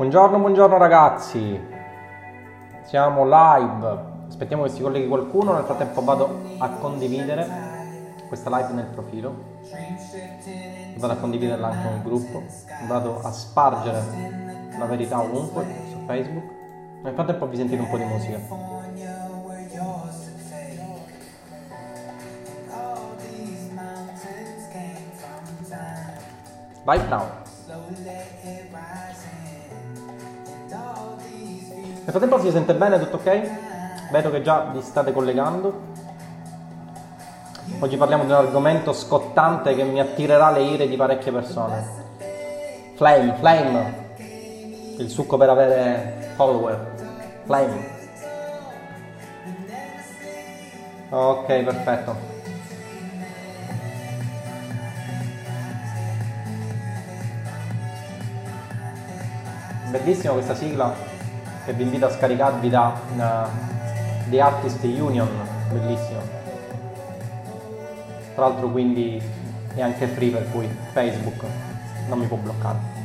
Buongiorno, buongiorno ragazzi. Siamo live. Aspettiamo che si colleghi qualcuno. Nel frattempo vado a condividere questa live nel profilo. Vado a condividerla anche nel gruppo. Vado a spargere la verità ovunque su Facebook. Nel frattempo vi sentite un po' di musica. Right now. Nel frattempo si sente bene, tutto ok? Vedo che già vi state collegando. Oggi parliamo di un argomento scottante che mi attirerà le ire di parecchie persone. Flame, flame. Il succo per avere follower. Flame. Ok, perfetto. Bellissima questa sigla che vi invito a scaricarvi da uh, The Artist Union, bellissimo. Tra l'altro quindi è anche free per cui Facebook non mi può bloccare.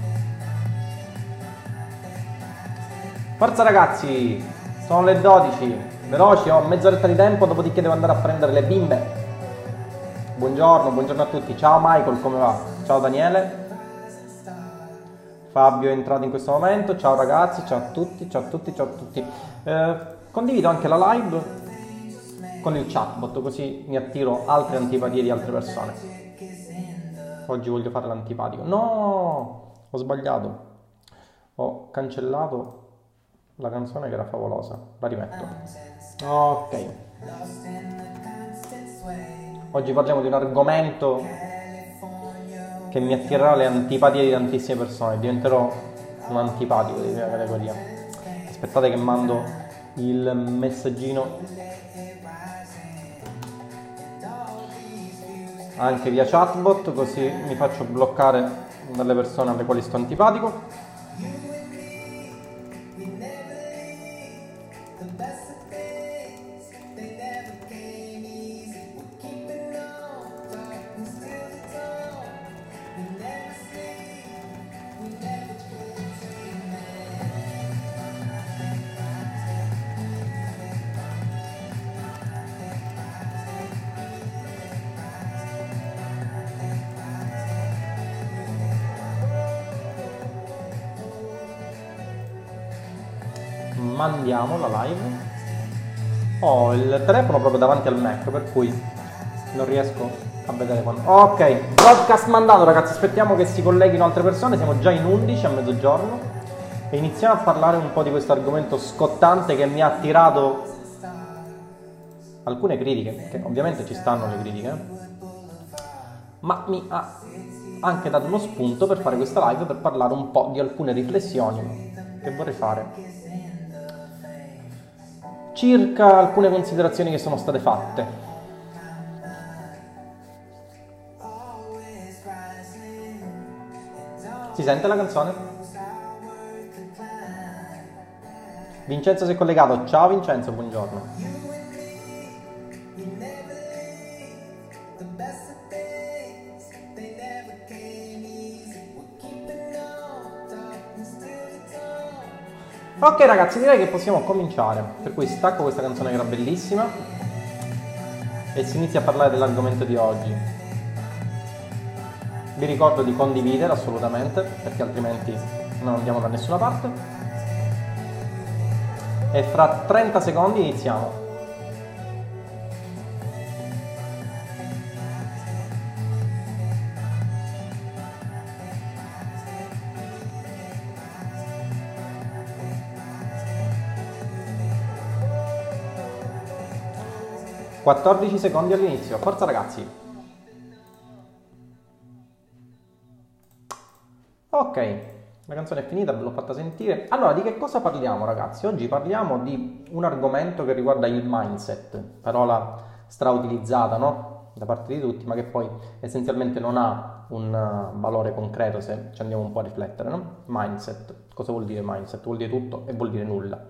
Forza ragazzi, sono le 12, veloci, ho mezz'oretta di tempo, dopodiché devo andare a prendere le bimbe. Buongiorno, buongiorno a tutti, ciao Michael, come va? Ciao Daniele. Fabio è entrato in questo momento, ciao ragazzi, ciao a tutti, ciao a tutti, ciao a tutti. Eh, condivido anche la live con il chatbot così mi attiro altre antipatie di altre persone. Oggi voglio fare l'antipatico. No, ho sbagliato. Ho cancellato la canzone che era favolosa. La rimetto. Ok. Oggi parliamo di un argomento che mi attirerà le antipatie di tantissime persone, diventerò un antipatico di prima categoria. Aspettate che mando il messaggino anche via chatbot così mi faccio bloccare dalle persone alle quali sto antipatico. Mandiamo la live. Ho il telefono proprio davanti al Mac, per cui non riesco a vedere quando. Ok, broadcast mandato ragazzi, aspettiamo che si colleghino altre persone, siamo già in 11 a mezzogiorno e iniziamo a parlare un po' di questo argomento scottante che mi ha attirato alcune critiche, che ovviamente ci stanno le critiche, ma mi ha anche dato uno spunto per fare questa live per parlare un po' di alcune riflessioni che vorrei fare circa alcune considerazioni che sono state fatte. Si sente la canzone? Vincenzo si è collegato. Ciao Vincenzo, buongiorno. Ok ragazzi, direi che possiamo cominciare. Per cui stacco questa canzone che era bellissima e si inizia a parlare dell'argomento di oggi. Vi ricordo di condividere assolutamente, perché altrimenti non andiamo da nessuna parte. E fra 30 secondi iniziamo. 14 secondi all'inizio, forza ragazzi. Ok, la canzone è finita, ve l'ho fatta sentire. Allora, di che cosa parliamo ragazzi? Oggi parliamo di un argomento che riguarda il mindset, parola strautilizzata, no? Da parte di tutti, ma che poi essenzialmente non ha un uh, valore concreto se ci andiamo un po' a riflettere, no? Mindset. Cosa vuol dire mindset? Vuol dire tutto e vuol dire nulla.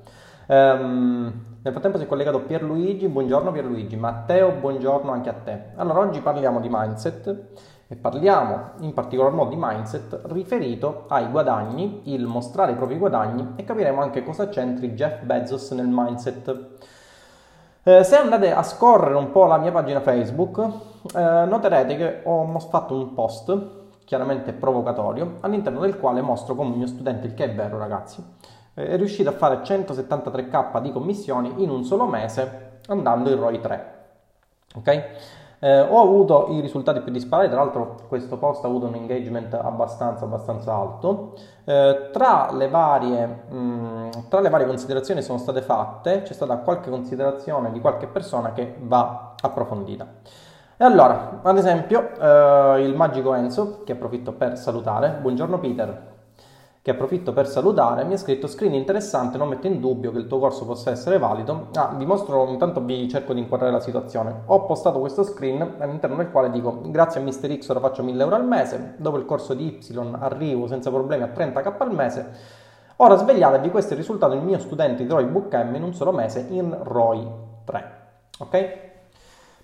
Um, nel frattempo si è collegato Pierluigi, buongiorno Pierluigi, Matteo, buongiorno anche a te. Allora, oggi parliamo di mindset e parliamo in particolar modo di mindset riferito ai guadagni, il mostrare i propri guadagni e capiremo anche cosa c'entri Jeff Bezos nel mindset. Eh, se andate a scorrere un po' la mia pagina Facebook, eh, noterete che ho fatto un post chiaramente provocatorio all'interno del quale mostro come mio studente, il che è vero ragazzi, è riuscito a fare 173k di commissioni in un solo mese andando in ROI 3. Ok? Eh, ho avuto i risultati più disparati, tra l'altro questo post ha avuto un engagement abbastanza, abbastanza alto. Eh, tra, le varie, mh, tra le varie considerazioni sono state fatte c'è stata qualche considerazione di qualche persona che va approfondita. E allora, ad esempio, eh, il magico Enzo, che approfitto per salutare, buongiorno Peter, che approfitto per salutare, mi ha scritto screen interessante, non metto in dubbio che il tuo corso possa essere valido. Ah, vi mostro, intanto vi cerco di inquadrare la situazione. Ho postato questo screen all'interno del quale dico grazie a Mr. X ora faccio 1000 euro al mese, dopo il corso di Y arrivo senza problemi a 30k al mese. Ora svegliatevi, questo è il risultato del mio studente di ROI Book M in un solo mese in ROI 3. Ok?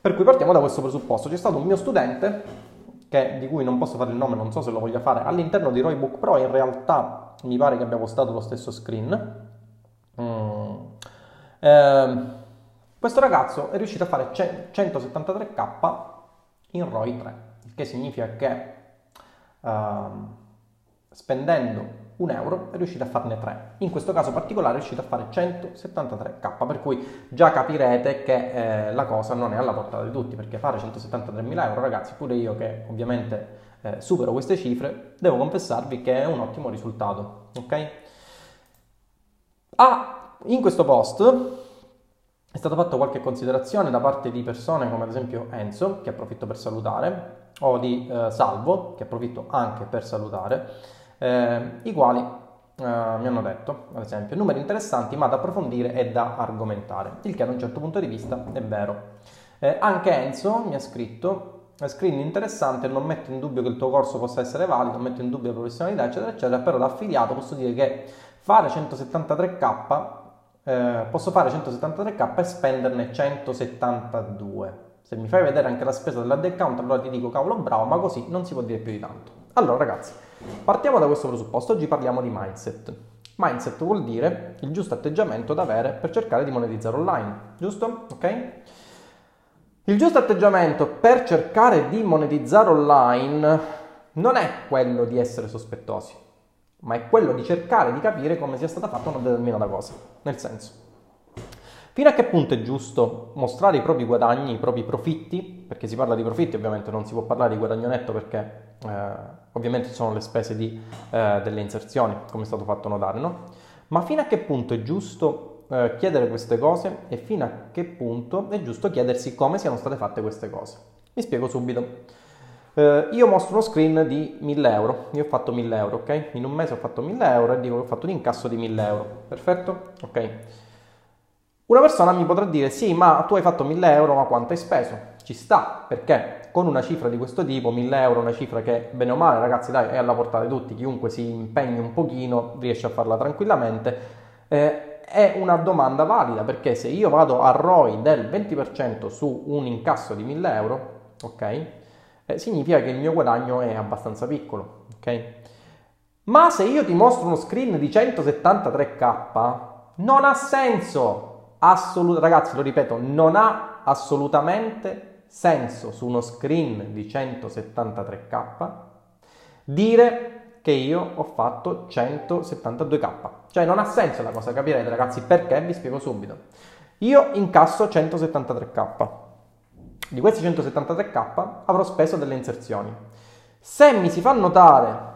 Per cui partiamo da questo presupposto. C'è stato un mio studente che, di cui non posso fare il nome, non so se lo voglia fare, all'interno di Roybook Pro in realtà mi pare che abbia postato lo stesso screen. Mm. Eh, questo ragazzo è riuscito a fare 173k in ROI 3, il che significa che eh, spendendo un euro è riuscito a farne 3. In questo caso particolare è riuscito a fare 173k, per cui già capirete che eh, la cosa non è alla portata di tutti, perché fare 173.000 euro, ragazzi, pure io che ovviamente eh, supero queste cifre, devo confessarvi che è un ottimo risultato, ok? Ah, in questo post è stata fatta qualche considerazione da parte di persone come ad esempio Enzo, che approfitto per salutare, o di eh, Salvo, che approfitto anche per salutare, eh, i quali eh, mi hanno detto, ad esempio, numeri interessanti ma da approfondire e da argomentare, il che da un certo punto di vista è vero. Eh, anche Enzo mi ha scritto screen interessante, non metto in dubbio che il tuo corso possa essere valido, non metto in dubbio la professionalità, eccetera, eccetera, però da affiliato posso dire che fare 173k, eh, posso fare 173k e spenderne 172. Se mi fai vedere anche la spesa dell'ad account, allora ti dico cavolo bravo, ma così non si può dire più di tanto. Allora ragazzi, partiamo da questo presupposto, oggi parliamo di mindset. Mindset vuol dire il giusto atteggiamento da avere per cercare di monetizzare online, giusto? Ok? Il giusto atteggiamento per cercare di monetizzare online non è quello di essere sospettosi, ma è quello di cercare di capire come sia stata fatta una determinata cosa. Nel senso, Fino a che punto è giusto mostrare i propri guadagni, i propri profitti? Perché si parla di profitti, ovviamente non si può parlare di guadagno netto perché eh, ovviamente ci sono le spese di, eh, delle inserzioni, come è stato fatto notare, no? Ma fino a che punto è giusto eh, chiedere queste cose e fino a che punto è giusto chiedersi come siano state fatte queste cose? Mi spiego subito. Uh, io mostro uno screen di 1000 euro, io ho fatto 1000 euro, ok? In un mese ho fatto 1000 euro e dico che ho fatto un incasso di 1000 euro, perfetto? Ok. Una persona mi potrà dire sì, ma tu hai fatto 1000 euro, ma quanto hai speso? Ci sta, perché con una cifra di questo tipo, 1000 euro, una cifra che bene o male, ragazzi, dai, è alla portata di tutti, chiunque si impegni un pochino riesce a farla tranquillamente. Eh, è una domanda valida perché se io vado a ROI del 20% su un incasso di 1000 euro, ok? Eh, significa che il mio guadagno è abbastanza piccolo, ok? Ma se io ti mostro uno screen di 173k, non ha senso Assolut- ragazzi, lo ripeto, non ha assolutamente senso su uno screen di 173k dire che io ho fatto 172k. Cioè non ha senso la cosa, capirete ragazzi perché? Vi spiego subito. Io incasso 173k. Di questi 173k avrò speso delle inserzioni. Se mi si fa notare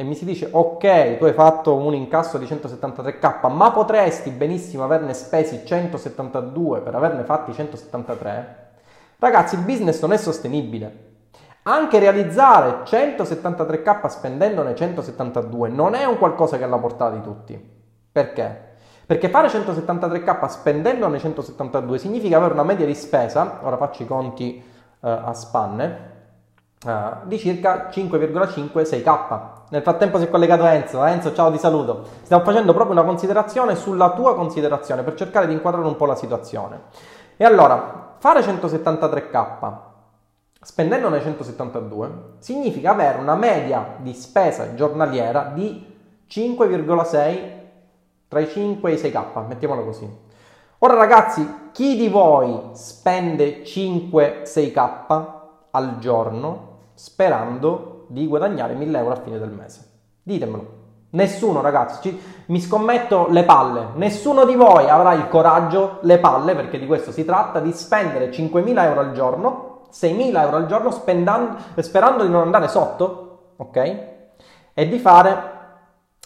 e mi si dice ok, tu hai fatto un incasso di 173k, ma potresti benissimo averne spesi 172 per averne fatti 173, ragazzi il business non è sostenibile. Anche realizzare 173k spendendone 172 non è un qualcosa che è alla portata di tutti. Perché? Perché fare 173k spendendone 172 significa avere una media di spesa, ora faccio i conti uh, a spanne, uh, di circa 5,5-6k. Nel frattempo si è collegato Enzo. Enzo, ciao, ti saluto. Stiamo facendo proprio una considerazione sulla tua considerazione per cercare di inquadrare un po' la situazione. E allora, fare 173k spendendone 172 significa avere una media di spesa giornaliera di 5,6 tra i 5 e i 6k, mettiamola così. Ora ragazzi, chi di voi spende 5-6k al giorno sperando di guadagnare 1000 euro a fine del mese? Ditemelo. Nessuno ragazzi, ci, mi scommetto le palle, nessuno di voi avrà il coraggio, le palle, perché di questo si tratta, di spendere 5.000 euro al giorno, 6.000 euro al giorno sperando di non andare sotto, ok? E di fare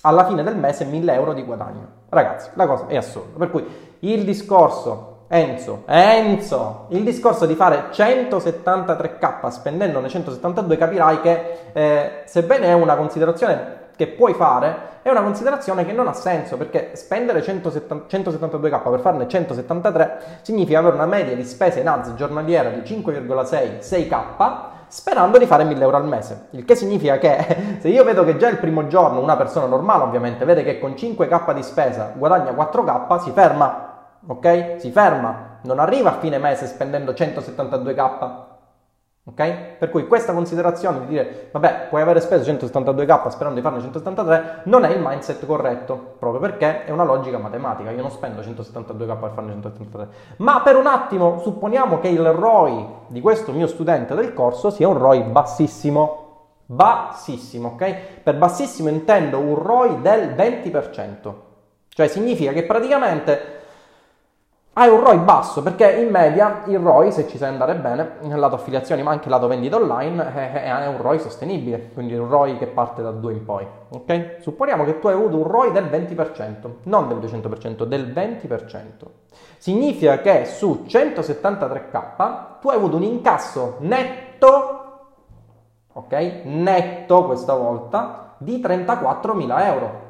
alla fine del mese 1.000 euro di guadagno. Ragazzi, la cosa è assurda. Per cui il discorso Enzo, Enzo, il discorso di fare 173k spendendone 172 capirai che eh, sebbene è una considerazione che puoi fare è una considerazione che non ha senso perché spendere 170, 172k per farne 173 significa avere una media di spese in ads giornaliera di 5,6 6k sperando di fare 1000 euro al mese. Il che significa che se io vedo che già il primo giorno una persona normale ovviamente vede che con 5k di spesa guadagna 4k, si ferma, ok? Si ferma, non arriva a fine mese spendendo 172k Ok? Per cui questa considerazione di dire, vabbè, puoi avere speso 172k sperando di farne 173, non è il mindset corretto, proprio perché è una logica matematica. Io non spendo 172k per farne 173. Ma per un attimo supponiamo che il ROI di questo mio studente del corso sia un ROI bassissimo. Bassissimo, ok? Per bassissimo intendo un ROI del 20%. Cioè significa che praticamente hai un ROI basso perché in media il ROI, se ci sai andare bene, lato affiliazioni ma anche lato vendita online, è, un ROI sostenibile, quindi un ROI che parte da 2 in poi. Ok? Supponiamo che tu hai avuto un ROI del 20%, non del 200%, del 20%. Significa che su 173k tu hai avuto un incasso netto, ok? Netto questa volta, di 34.000 euro.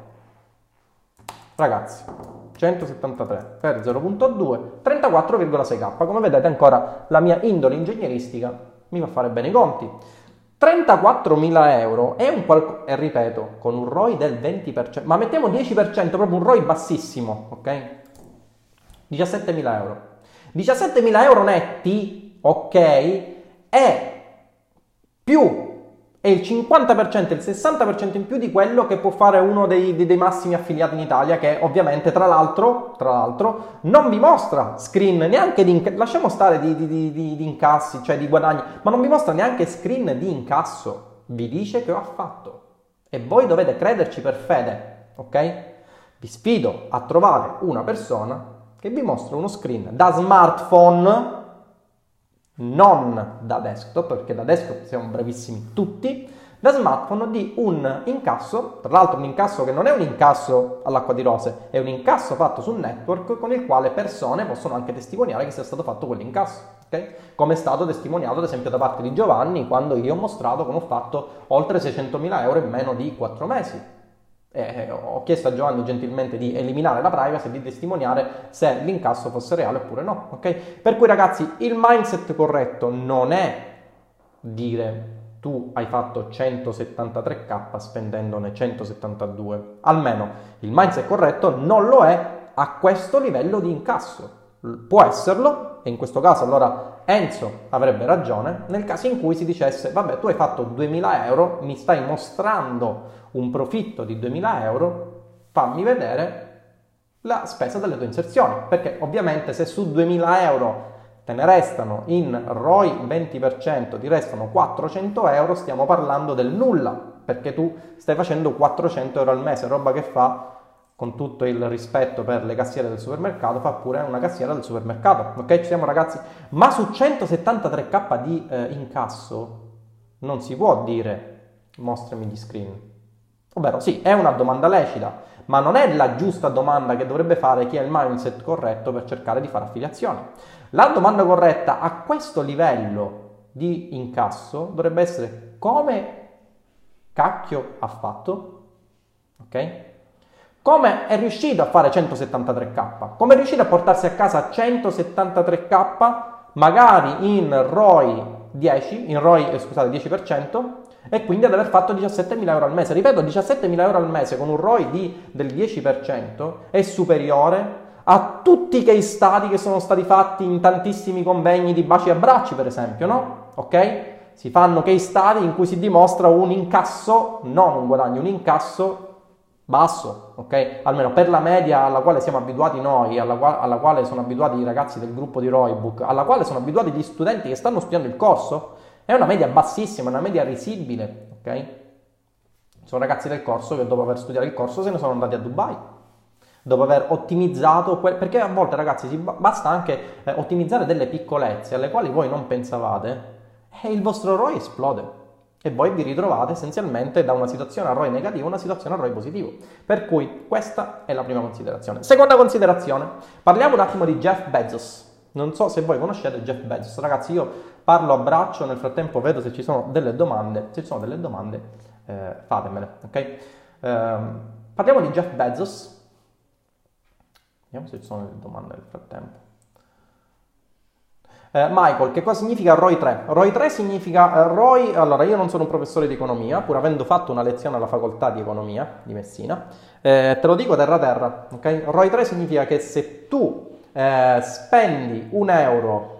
Ragazzi, 173 per 0.2, 34,6k. Come vedete ancora la mia indole ingegneristica mi fa fare bene i conti. 34.000 euro è un qualcosa, e ripeto, con un ROI del 20%, ma mettiamo 10%, proprio un ROI bassissimo, ok? 17.000 euro. 17.000 euro netti, ok, è più è il 50%, il 60% in più di quello che può fare uno dei, dei, dei massimi affiliati in Italia, che ovviamente tra l'altro, tra l'altro non vi mostra screen neanche di incasso, lasciamo stare di, di, di, incassi, cioè di guadagni, ma non vi mostra neanche screen di incasso, vi dice che ho fatto. E voi dovete crederci per fede, ok? Vi sfido a trovare una persona che vi mostra uno screen da smartphone non da desktop, perché da desktop siamo bravissimi tutti, da smartphone di un incasso, tra l'altro un incasso che non è un incasso all'acqua di rose, è un incasso fatto sul network con il quale persone possono anche testimoniare che sia stato fatto quell'incasso, okay? come è stato testimoniato ad esempio da parte di Giovanni quando io ho mostrato come ho fatto oltre 600.000 euro in meno di 4 mesi. Eh, ho chiesto a Giovanni gentilmente di eliminare la privacy e di testimoniare se l'incasso fosse reale oppure no. Ok? Per cui ragazzi, il mindset corretto non è dire tu hai fatto 173k spendendone 172. Almeno il mindset corretto non lo è a questo livello di incasso. Può esserlo, e in questo caso allora Enzo avrebbe ragione, nel caso in cui si dicesse, vabbè, tu hai fatto 2000 euro, mi stai mostrando un profitto di 2000 euro, fammi vedere la spesa delle tue inserzioni, perché ovviamente se su 2000 euro te ne restano in ROI 20%, ti restano 400 euro, stiamo parlando del nulla, perché tu stai facendo 400 euro al mese, roba che fa, con tutto il rispetto per le cassiere del supermercato, fa pure una cassiera del supermercato, ok? Ci siamo ragazzi? Ma su 173k di eh, incasso non si può dire mostrami gli screen, Ovvero sì, è una domanda lecita, ma non è la giusta domanda che dovrebbe fare chi ha il mindset corretto per cercare di fare affiliazione. La domanda corretta a questo livello di incasso dovrebbe essere come cacchio ha fatto? Ok? Come è riuscito a fare 173k? Come è riuscito a portarsi a casa 173k magari in ROI 10, in ROI, eh, scusate, 10%, e quindi ad aver fatto 17.000 euro al mese. Ripeto, 17.000 euro al mese con un ROI di, del 10% è superiore a tutti i case study che sono stati fatti in tantissimi convegni di baci e abbracci, per esempio, no? Ok? Si fanno case study in cui si dimostra un incasso, non un guadagno, un incasso basso, ok? Almeno per la media alla quale siamo abituati noi, alla, quale, alla quale sono abituati i ragazzi del gruppo di Roybook, alla quale sono abituati gli studenti che stanno studiando il corso, è una media bassissima, una media risibile, ok? Sono ragazzi del corso che dopo aver studiato il corso se ne sono andati a Dubai, dopo aver ottimizzato, que- perché a volte ragazzi ba- basta anche eh, ottimizzare delle piccolezze alle quali voi non pensavate e il vostro ROI esplode e voi vi ritrovate essenzialmente da una situazione a ROI negativo a una situazione a ROI positivo. Per cui questa è la prima considerazione. Seconda considerazione, parliamo un attimo di Jeff Bezos. Non so se voi conoscete Jeff Bezos, ragazzi, io parlo a braccio, nel frattempo vedo se ci sono delle domande, se ci sono delle domande eh, fatemele, ok? Eh, parliamo di Jeff Bezos, vediamo se ci sono delle domande nel frattempo. Eh, Michael, che cosa significa ROI 3? ROI 3 significa eh, ROI, allora io non sono un professore di economia, pur avendo fatto una lezione alla facoltà di economia di Messina, eh, te lo dico terra terra, ok? ROI 3 significa che se tu eh, spendi un euro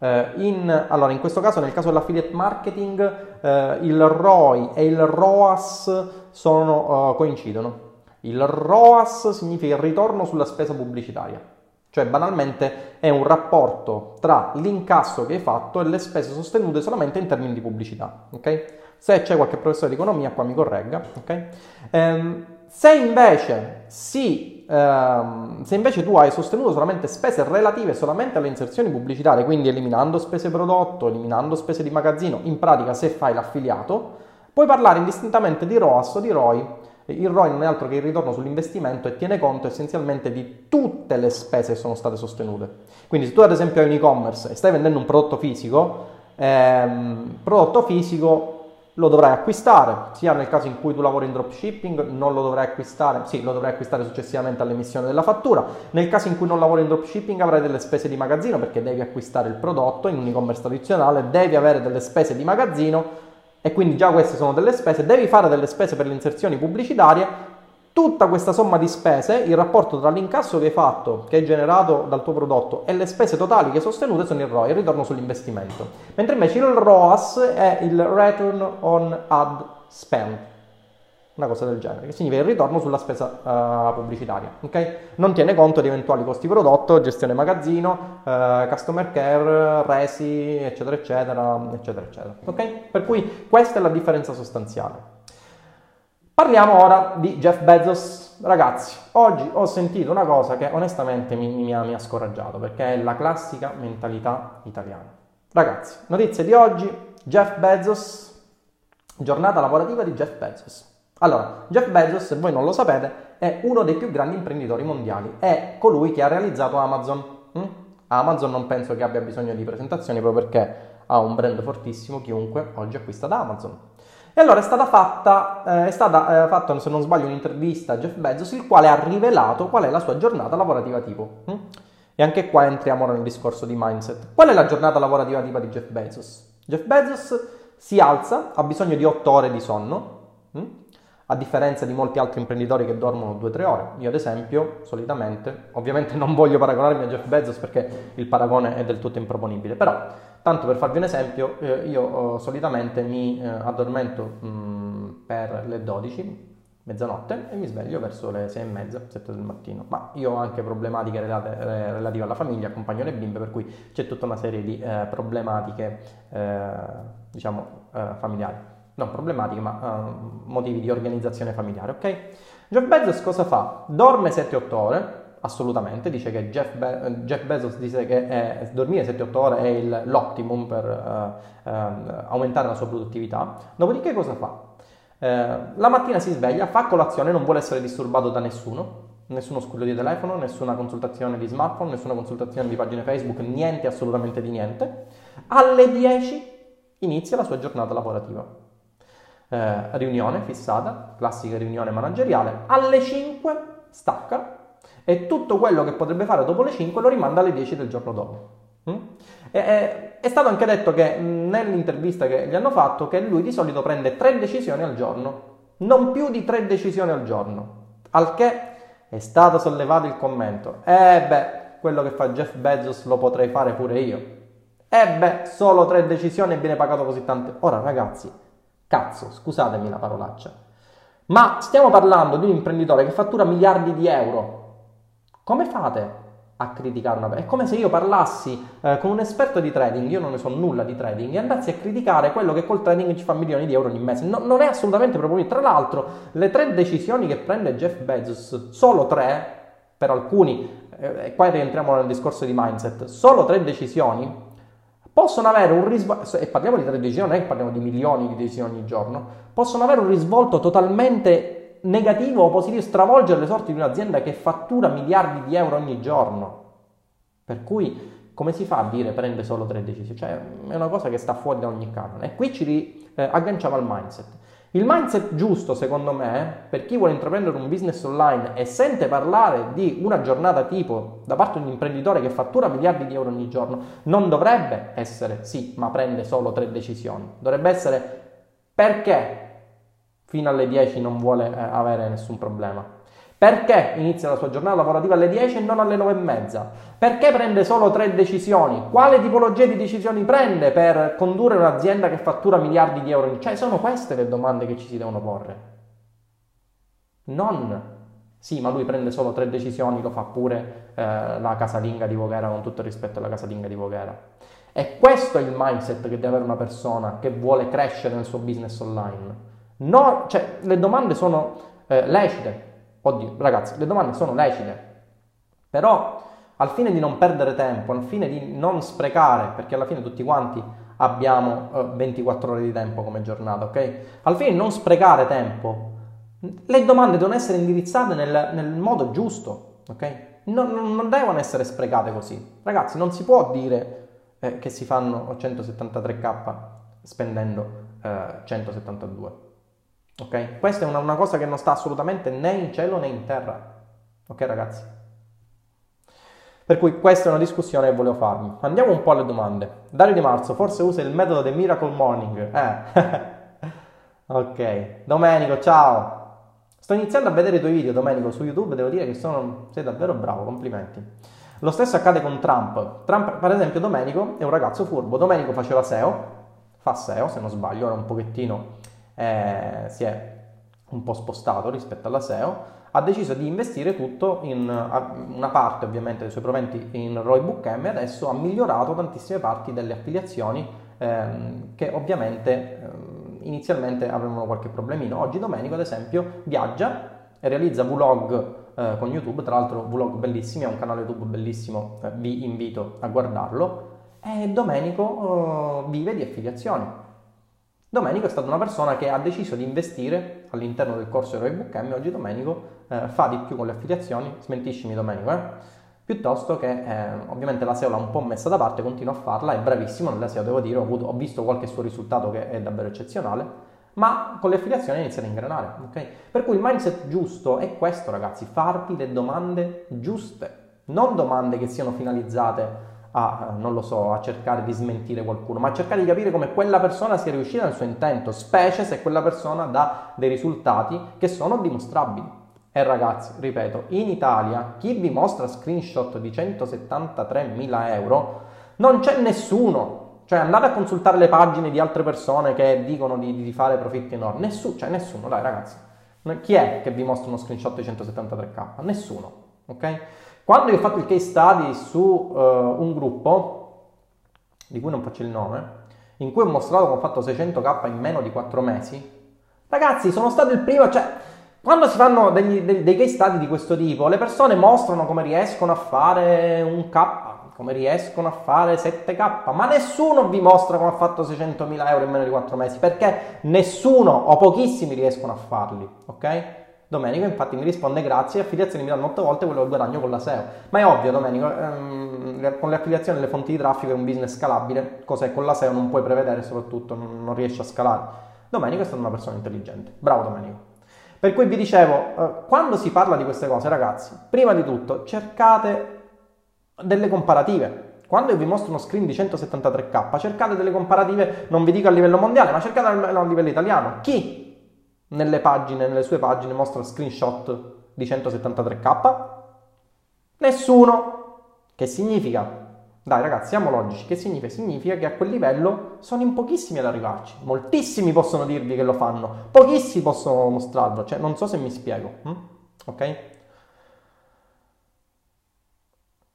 in, allora in questo caso nel caso dell'affiliate marketing eh, il ROI e il ROAS sono, coincidono. Il ROAS significa il ritorno sulla spesa pubblicitaria. Cioè banalmente è un rapporto tra l'incasso che hai fatto e le spese sostenute solamente in termini di pubblicità. Okay? Se c'è qualche professore di economia qua mi corregga. Okay? Ehm, se, invece si, ehm, se invece tu hai sostenuto solamente spese relative solamente alle inserzioni pubblicitarie, quindi eliminando spese prodotto, eliminando spese di magazzino, in pratica se fai l'affiliato, puoi parlare indistintamente di ROAS o di ROI il ROI non è altro che il ritorno sull'investimento e tiene conto essenzialmente di tutte le spese che sono state sostenute. Quindi se tu ad esempio hai un e-commerce e stai vendendo un prodotto fisico, ehm, prodotto fisico lo dovrai acquistare, sia nel caso in cui tu lavori in dropshipping, non lo dovrai acquistare, sì, lo dovrai acquistare successivamente all'emissione della fattura. Nel caso in cui non lavori in dropshipping avrai delle spese di magazzino perché devi acquistare il prodotto in un e-commerce tradizionale, devi avere delle spese di magazzino e quindi già queste sono delle spese, devi fare delle spese per le inserzioni pubblicitarie, tutta questa somma di spese, il rapporto tra l'incasso che hai fatto, che hai generato dal tuo prodotto, e le spese totali che hai sostenute sono il ROI, il ritorno sull'investimento. Mentre invece il ROAS è il Return on Ad Spend una cosa del genere, che significa il ritorno sulla spesa uh, pubblicitaria. Okay? Non tiene conto di eventuali costi prodotto, gestione magazzino, uh, customer care, resi, eccetera, eccetera, eccetera, eccetera. Okay? Per cui questa è la differenza sostanziale. Parliamo ora di Jeff Bezos. Ragazzi, oggi ho sentito una cosa che onestamente mi, mi, ha, mi ha scoraggiato, perché è la classica mentalità italiana. Ragazzi, notizie di oggi, Jeff Bezos, giornata lavorativa di Jeff Bezos. Allora, Jeff Bezos, se voi non lo sapete, è uno dei più grandi imprenditori mondiali, è colui che ha realizzato Amazon. Mm? Amazon non penso che abbia bisogno di presentazioni proprio perché ha un brand fortissimo, chiunque oggi acquista da Amazon. E allora è stata fatta, eh, è stata eh, fatta, se non sbaglio, un'intervista a Jeff Bezos, il quale ha rivelato qual è la sua giornata lavorativa tipo. Mm? E anche qua entriamo nel discorso di mindset. Qual è la giornata lavorativa tipo di Jeff Bezos? Jeff Bezos si alza, ha bisogno di 8 ore di sonno, mm? a differenza di molti altri imprenditori che dormono 2-3 ore. Io ad esempio, solitamente, ovviamente non voglio paragonarmi a Jeff Bezos perché il paragone è del tutto improponibile, però tanto per farvi un esempio, eh, io eh, solitamente mi eh, addormento mh, per le 12, mezzanotte e mi sveglio verso le 6 e mezza, 7 del mattino. Ma io ho anche problematiche relate, eh, relative alla famiglia, accompagno le bimbe, per cui c'è tutta una serie di eh, problematiche, eh, diciamo, familiari non problematiche, ma motivi di organizzazione familiare, ok? Jeff Bezos cosa fa? Dorme 7-8 ore, assolutamente, dice che Jeff, Be- Jeff Bezos dice che è, dormire 7-8 ore è il, l'optimum per uh, uh, aumentare la sua produttività. Dopodiché cosa fa? la mattina si sveglia, fa colazione, non vuole essere disturbato da nessuno, nessuno squillo di telefono, nessuna consultazione di smartphone, nessuna consultazione di pagine Facebook, niente, assolutamente di niente. Alle 10 inizia la sua giornata lavorativa eh, riunione fissata, classica riunione manageriale, alle 5 stacca e tutto quello che potrebbe fare dopo le 5 lo rimanda alle 10 del giorno dopo. Mm? E, e, è stato anche detto che nell'intervista che gli hanno fatto che lui di solito prende 3 decisioni al giorno, non più di 3 decisioni al giorno, al che è stato sollevato il commento, eh beh, quello che fa Jeff Bezos lo potrei fare pure io. Ebbe solo tre decisioni e viene pagato così tante. Ora ragazzi, cazzo, scusatemi la parolaccia, ma stiamo parlando di un imprenditore che fattura miliardi di euro. Come fate a criticare una... È come se io parlassi eh, con un esperto di trading, io non ne so nulla di trading, e andassi a criticare quello che col trading ci fa milioni di euro ogni mese. No, non è assolutamente proponibile. Tra l'altro, le tre decisioni che prende Jeff Bezos, solo tre, per alcuni, eh, e qua rientriamo nel discorso di mindset, solo tre decisioni possono avere un risvolto, e parliamo di tre decisioni, non è che parliamo di milioni di decisioni ogni giorno, possono avere un risvolto totalmente negativo o positivo, stravolgere le sorti di un'azienda che fattura miliardi di euro ogni giorno. Per cui come si fa a dire prende solo tre decisioni? Cioè è una cosa che sta fuori da ogni canone. E qui ci eh, agganciamo al mindset. Il mindset giusto, secondo me, per chi vuole intraprendere un business online e sente parlare di una giornata tipo da parte di un imprenditore che fattura miliardi di euro ogni giorno, non dovrebbe essere sì, ma prende solo tre decisioni. Dovrebbe essere perché fino alle 10 non vuole eh, avere nessun problema. Perché inizia la sua giornata lavorativa alle 10 e non alle 9 e mezza? Perché prende solo tre decisioni? Quale tipologia di decisioni prende per condurre un'azienda che fattura miliardi di euro? Cioè, sono queste le domande che ci si devono porre. Non, sì, ma lui prende solo tre decisioni, lo fa pure eh, la casalinga di Voghera, con tutto il rispetto alla casalinga di Voghera. E questo è il mindset che deve avere una persona che vuole crescere nel suo business online. No, cioè, le domande sono eh, lecite. Oddio, ragazzi, le domande sono lecite. Però, al fine di non perdere tempo, al fine di non sprecare, perché alla fine tutti quanti abbiamo eh, 24 ore di tempo come giornata, ok? Al fine di non sprecare tempo, le domande devono essere indirizzate nel, nel modo giusto, ok? Non, non, devono essere sprecate così. Ragazzi, non si può dire eh, che si fanno 173k spendendo eh, 172. Ok? Questa è una, una cosa che non sta assolutamente né in cielo né in terra. Ok ragazzi? Per cui questa è una discussione che volevo farmi. Andiamo un po' alle domande. Dario Di Marzo, forse usa il metodo del Miracle Morning. Eh. ok. Domenico, ciao. Sto iniziando a vedere i tuoi video, Domenico, su YouTube. Devo dire che sono... sei davvero bravo, complimenti. Lo stesso accade con Trump. Trump, per esempio, Domenico è un ragazzo furbo. Domenico faceva SEO, fa SEO se non sbaglio, era un pochettino eh, si è un po' spostato rispetto alla SEO, ha deciso di investire tutto in una parte ovviamente dei suoi proventi in ROI Bookm e adesso ha migliorato tantissime parti delle affiliazioni ehm, che ovviamente ehm, inizialmente avevano qualche problemino. Oggi Domenico ad esempio viaggia e realizza vlog eh, con YouTube, tra l'altro vlog bellissimi, ha un canale YouTube bellissimo, eh, vi invito a guardarlo e Domenico eh, vive di affiliazioni. Domenico è stata una persona che ha deciso di investire all'interno del corso Eroi Bootcamp e oggi Domenico eh, fa di più con le affiliazioni, smentiscimi Domenico, eh? piuttosto che eh, ovviamente la SEO l'ha un po' messa da parte, continua a farla, è bravissimo nella SEO, devo dire, ho, avuto, ho visto qualche suo risultato che è davvero eccezionale, ma con le affiliazioni inizia a ingranare, ok? Per cui il mindset giusto è questo ragazzi, farvi le domande giuste, non domande che siano finalizzate a, non lo so, a cercare di smentire qualcuno, ma a cercare di capire come quella persona sia riuscita nel suo intento, specie se quella persona dà dei risultati che sono dimostrabili. E ragazzi, ripeto, in Italia chi vi mostra screenshot di 173.000 euro non c'è nessuno. Cioè andate a consultare le pagine di altre persone che dicono di, di fare profitti enormi. Nessuno, cioè nessuno, dai ragazzi. Chi è che vi mostra uno screenshot di 173k? Nessuno, ok? Quando io ho fatto il case study su uh, un gruppo, di cui non faccio il nome, in cui ho mostrato che ho fatto 600k in meno di 4 mesi, ragazzi, sono stato il primo, cioè, quando si fanno degli, dei, dei case study di questo tipo, le persone mostrano come riescono a fare un K, come riescono a fare 7K, ma nessuno vi mostra come ha fatto 600.000 euro in meno di 4 mesi, perché nessuno o pochissimi riescono a farli, ok? Domenico infatti mi risponde grazie, affiliazioni mi danno 8 volte quello che guadagno con la SEO. Ma è ovvio Domenico, ehm, con le affiliazioni e le fonti di traffico è un business scalabile, cosa che con la SEO non puoi prevedere soprattutto non, non riesci a scalare. Domenico è stata una persona intelligente, bravo Domenico. Per cui vi dicevo, eh, quando si parla di queste cose ragazzi, prima di tutto cercate delle comparative. Quando io vi mostro uno screen di 173k, cercate delle comparative, non vi dico a livello mondiale, ma cercate a livello italiano. Chi nelle pagine, nelle sue pagine mostra screenshot di 173k? Nessuno. Che significa? Dai ragazzi, siamo logici. Che significa? Significa che a quel livello sono in pochissimi ad arrivarci. Moltissimi possono dirvi che lo fanno, pochissimi possono mostrarlo. Cioè, non so se mi spiego. Hm? Ok?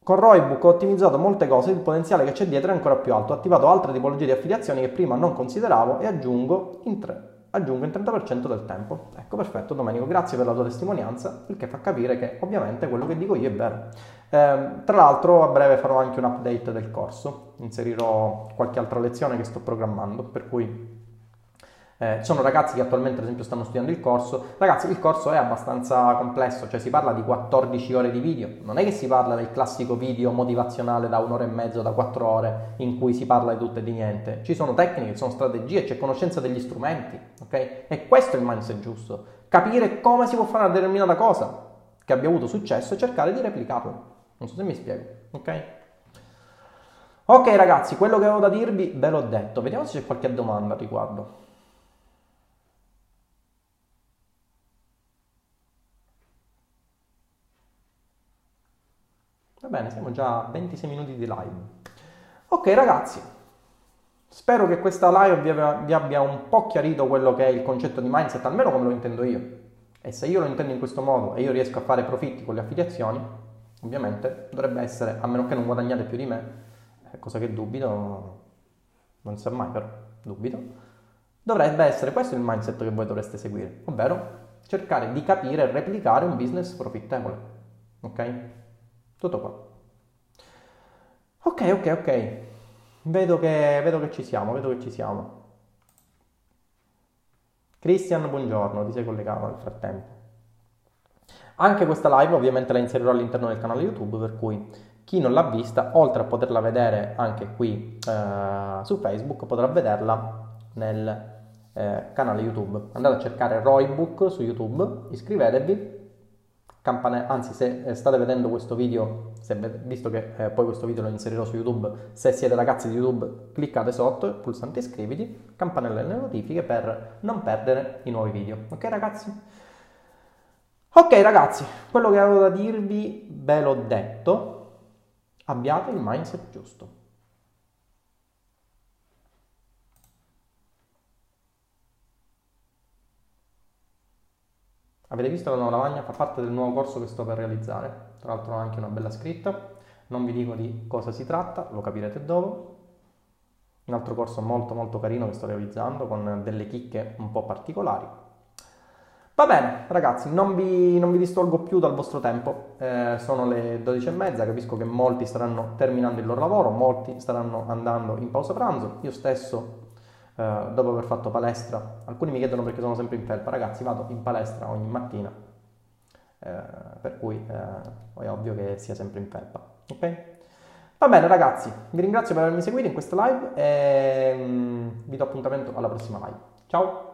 Con Roybook ho ottimizzato molte cose, il potenziale che c'è dietro è ancora più alto. Ho attivato altre tipologie di affiliazioni che prima non consideravo e aggiungo in tre aggiungo il 30% del tempo. Ecco, perfetto Domenico, grazie per la tua testimonianza, il che fa capire che ovviamente quello che dico io è vero. Eh, tra l'altro a breve farò anche un update del corso, inserirò qualche altra lezione che sto programmando, per cui eh, sono ragazzi che attualmente ad esempio stanno studiando il corso. Ragazzi, il corso è abbastanza complesso, cioè si parla di 14 ore di video. Non è che si parla del classico video motivazionale da un'ora e mezzo, da 4 ore, in cui si parla di tutto e di niente. Ci sono tecniche, ci sono strategie, c'è conoscenza degli strumenti, ok? E questo è il mindset giusto. Capire come si può fare una determinata cosa che abbia avuto successo e cercare di replicarlo. Non so se mi spiego, ok? Ok ragazzi, quello che avevo da dirvi ve l'ho detto. Vediamo se c'è qualche domanda a riguardo. Bene, siamo già a 26 minuti di live. Ok ragazzi, spero che questa live vi abbia, vi abbia un po' chiarito quello che è il concetto di mindset, almeno come lo intendo io. E se io lo intendo in questo modo e io riesco a fare profitti con le affiliazioni, ovviamente dovrebbe essere, a meno che non guadagnate più di me, eh, cosa che dubito, non sa mai però, dubito, dovrebbe essere questo il mindset che voi dovreste seguire, ovvero cercare di capire e replicare un business profittevole. Ok? Tutto qua. Ok, ok, ok. Vedo che, vedo che ci siamo, vedo che ci siamo. Cristian, buongiorno, ti sei collegato nel frattempo. Anche questa live ovviamente la inserirò all'interno del canale YouTube, per cui chi non l'ha vista, oltre a poterla vedere anche qui eh, su Facebook, potrà vederla nel eh, canale YouTube. Andate a cercare Roybook su YouTube, iscrivetevi Campane- anzi se eh, state vedendo questo video, se, visto che eh, poi questo video lo inserirò su YouTube, se siete ragazzi di YouTube cliccate sotto pulsante iscriviti, campanella delle notifiche per non perdere i nuovi video. Ok ragazzi? Ok ragazzi, quello che avevo da dirvi ve l'ho detto, abbiate il mindset giusto. Avete visto la nuova lavagna? Fa parte del nuovo corso che sto per realizzare. Tra l'altro ho anche una bella scritta. Non vi dico di cosa si tratta, lo capirete dopo. Un altro corso molto molto carino che sto realizzando con delle chicche un po' particolari. Va bene, ragazzi, non vi, non vi distolgo più dal vostro tempo. Eh, sono le 12.30, capisco che molti staranno terminando il loro lavoro, molti staranno andando in pausa pranzo. Io stesso eh, dopo aver fatto palestra. Alcuni mi chiedono perché sono sempre in felpa, ragazzi, vado in palestra ogni mattina, eh, per cui eh, è ovvio che sia sempre in felpa, ok? Va bene ragazzi, vi ringrazio per avermi seguito in questa live e mm, vi do appuntamento alla prossima live. Ciao!